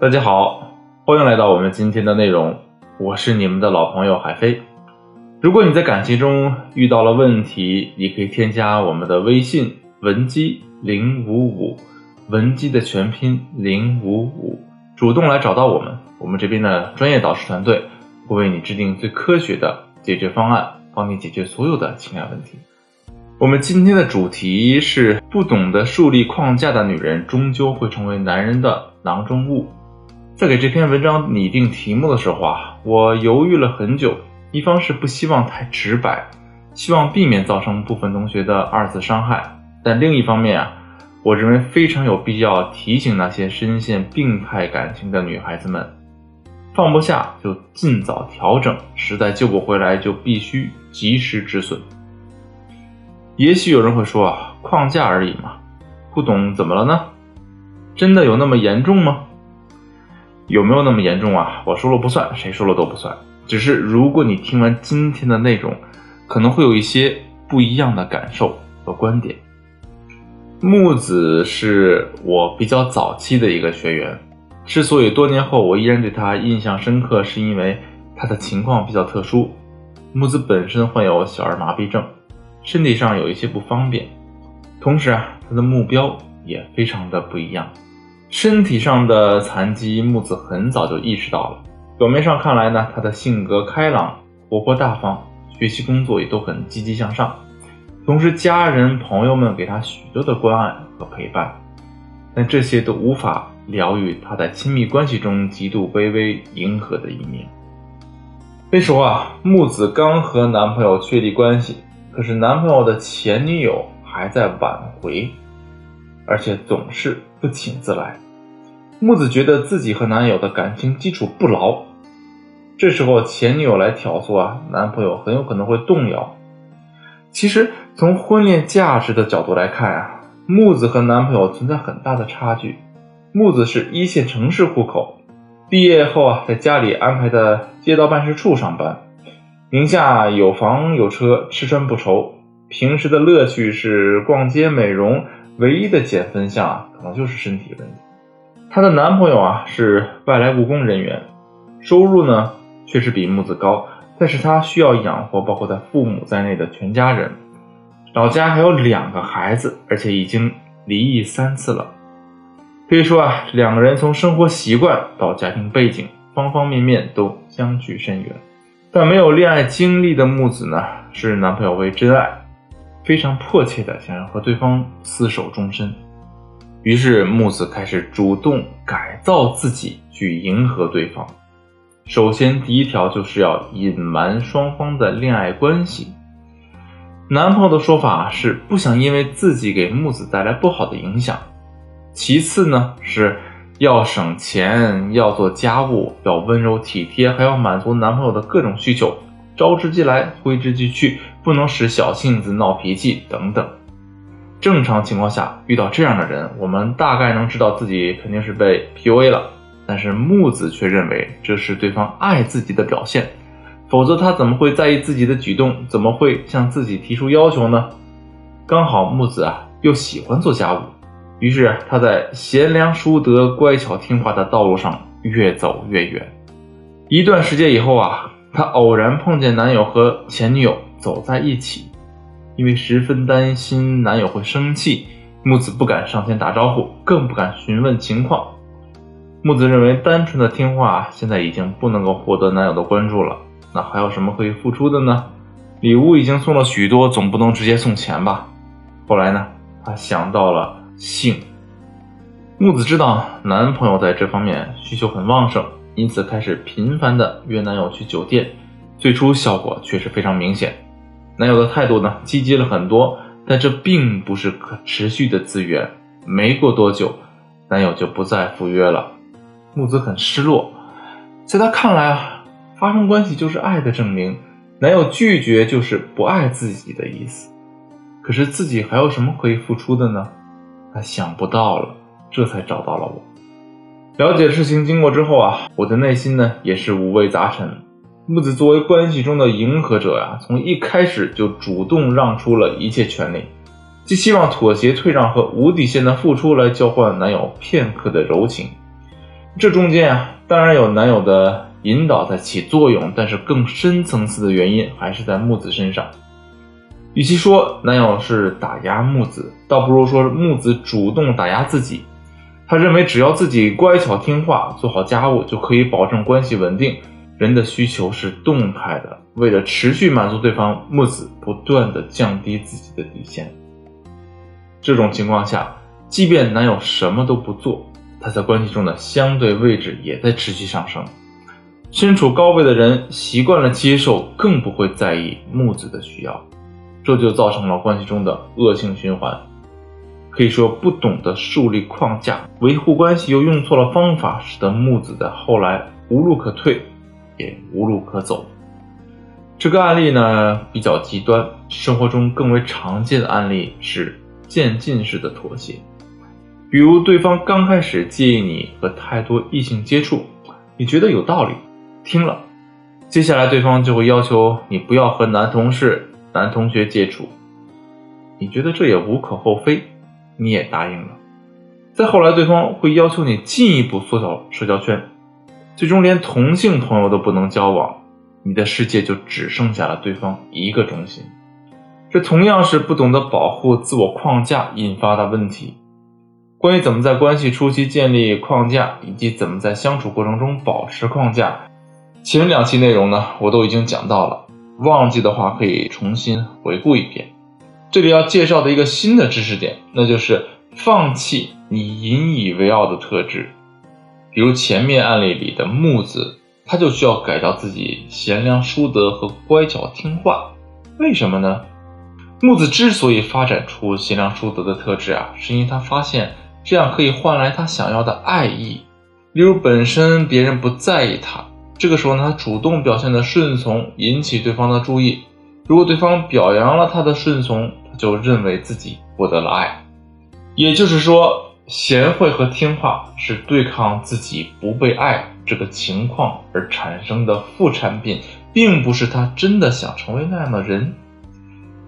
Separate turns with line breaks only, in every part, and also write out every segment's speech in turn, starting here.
大家好，欢迎来到我们今天的内容，我是你们的老朋友海飞。如果你在感情中遇到了问题，你可以添加我们的微信文姬零五五，文姬的全拼零五五，主动来找到我们，我们这边的专业导师团队会为你制定最科学的解决方案，帮你解决所有的情感问题。我们今天的主题是：不懂得树立框架的女人，终究会成为男人的囊中物。在给这篇文章拟定题目的时候啊，我犹豫了很久。一方是不希望太直白，希望避免造成部分同学的二次伤害；但另一方面啊，我认为非常有必要提醒那些深陷病态感情的女孩子们：放不下就尽早调整，实在救不回来就必须及时止损。也许有人会说啊，框架而已嘛，不懂怎么了呢？真的有那么严重吗？有没有那么严重啊？我说了不算，谁说了都不算。只是如果你听完今天的内容，可能会有一些不一样的感受和观点。木子是我比较早期的一个学员，之所以多年后我依然对他印象深刻，是因为他的情况比较特殊。木子本身患有小儿麻痹症。身体上有一些不方便，同时啊，他的目标也非常的不一样。身体上的残疾，木子很早就意识到了。表面上看来呢，他的性格开朗、活泼大方，学习工作也都很积极向上。同时，家人朋友们给他许多的关爱和陪伴，但这些都无法疗愈他在亲密关系中极度卑微、迎合的一面。那时候啊，木子刚和男朋友确立关系。可是男朋友的前女友还在挽回，而且总是不请自来。木子觉得自己和男友的感情基础不牢，这时候前女友来挑唆啊，男朋友很有可能会动摇。其实从婚恋价值的角度来看啊，木子和男朋友存在很大的差距。木子是一线城市户口，毕业后啊，在家里安排的街道办事处上班。名下有房有车，吃穿不愁。平时的乐趣是逛街美容，唯一的减分项啊，可能就是身体问题。她的男朋友啊是外来务工人员，收入呢确实比木子高，但是他需要养活包括他父母在内的全家人，老家还有两个孩子，而且已经离异三次了。可以说啊，两个人从生活习惯到家庭背景，方方面面都相距甚远。但没有恋爱经历的木子呢，视男朋友为真爱，非常迫切的想要和对方厮守终身。于是木子开始主动改造自己，去迎合对方。首先，第一条就是要隐瞒双方的恋爱关系。男朋友的说法是不想因为自己给木子带来不好的影响。其次呢是。要省钱，要做家务，要温柔体贴，还要满足男朋友的各种需求，招之即来，挥之即去，不能使小性子、闹脾气等等。正常情况下，遇到这样的人，我们大概能知道自己肯定是被 PUA 了。但是木子却认为这是对方爱自己的表现，否则他怎么会在意自己的举动？怎么会向自己提出要求呢？刚好木子啊，又喜欢做家务。于是他在贤良淑德、乖巧听话的道路上越走越远。一段时间以后啊，她偶然碰见男友和前女友走在一起，因为十分担心男友会生气，木子不敢上前打招呼，更不敢询问情况。木子认为单纯的听话现在已经不能够获得男友的关注了，那还有什么可以付出的呢？礼物已经送了许多，总不能直接送钱吧？后来呢，他想到了。性，木子知道男朋友在这方面需求很旺盛，因此开始频繁的约男友去酒店。最初效果确实非常明显，男友的态度呢积极了很多，但这并不是可持续的资源。没过多久，男友就不再赴约了。木子很失落，在他看来啊，发生关系就是爱的证明，男友拒绝就是不爱自己的意思。可是自己还有什么可以付出的呢？他想不到了，这才找到了我。了解事情经过之后啊，我的内心呢也是五味杂陈。木子作为关系中的迎合者呀，从一开始就主动让出了一切权利，既希望妥协退让和无底线的付出来交换男友片刻的柔情，这中间啊，当然有男友的引导在起作用，但是更深层次的原因还是在木子身上。与其说男友是打压木子，倒不如说木子主动打压自己。他认为只要自己乖巧听话，做好家务，就可以保证关系稳定。人的需求是动态的，为了持续满足对方，木子不断的降低自己的底线。这种情况下，即便男友什么都不做，他在关系中的相对位置也在持续上升。身处高位的人习惯了接受，更不会在意木子的需要。这就造成了关系中的恶性循环，可以说不懂得树立框架，维护关系又用错了方法，使得木子在后来无路可退，也无路可走。这个案例呢比较极端，生活中更为常见的案例是渐进式的妥协，比如对方刚开始介意你和太多异性接触，你觉得有道理，听了，接下来对方就会要求你不要和男同事。男同学接触，你觉得这也无可厚非，你也答应了。再后来，对方会要求你进一步缩小社交圈，最终连同性朋友都不能交往，你的世界就只剩下了对方一个中心。这同样是不懂得保护自我框架引发的问题。关于怎么在关系初期建立框架，以及怎么在相处过程中保持框架，前两期内容呢，我都已经讲到了。忘记的话可以重新回顾一遍。这里要介绍的一个新的知识点，那就是放弃你引以为傲的特质。比如前面案例里的木子，他就需要改掉自己贤良淑德和乖巧听话。为什么呢？木子之所以发展出贤良淑德的特质啊，是因为他发现这样可以换来他想要的爱意。例如，本身别人不在意他。这个时候呢，他主动表现的顺从，引起对方的注意。如果对方表扬了他的顺从，就认为自己获得了爱。也就是说，贤惠和听话是对抗自己不被爱这个情况而产生的副产品，并不是他真的想成为那样的人。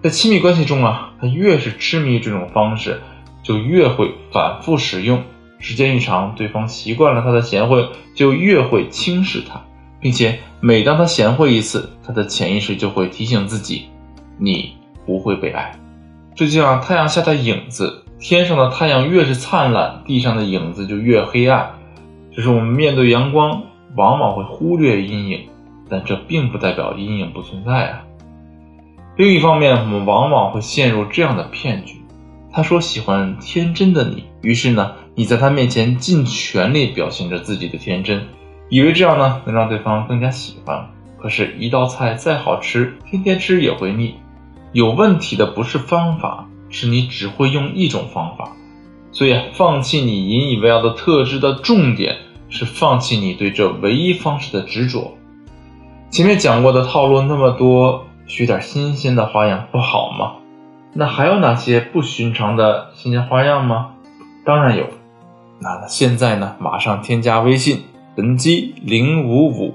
在亲密关系中啊，他越是痴迷这种方式，就越会反复使用。时间一长，对方习惯了他的贤惠，就越会轻视他。并且每当他贤惠一次，他的潜意识就会提醒自己：你不会被爱。这就像太阳下的影子，天上的太阳越是灿烂，地上的影子就越黑暗。只是我们面对阳光，往往会忽略阴影，但这并不代表阴影不存在啊。另一方面，我们往往会陷入这样的骗局：他说喜欢天真的你，于是呢，你在他面前尽全力表现着自己的天真。以为这样呢能让对方更加喜欢，可是，一道菜再好吃，天天吃也会腻。有问题的不是方法，是你只会用一种方法。所以，放弃你引以为傲的特质的重点是放弃你对这唯一方式的执着。前面讲过的套路那么多，学点新鲜的花样不好吗？那还有哪些不寻常的新鲜花样吗？当然有。那现在呢，马上添加微信。文姬零五五，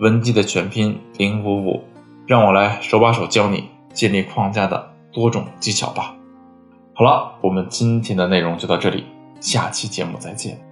文姬的全拼零五五，让我来手把手教你建立框架的多种技巧吧。好了，我们今天的内容就到这里，下期节目再见。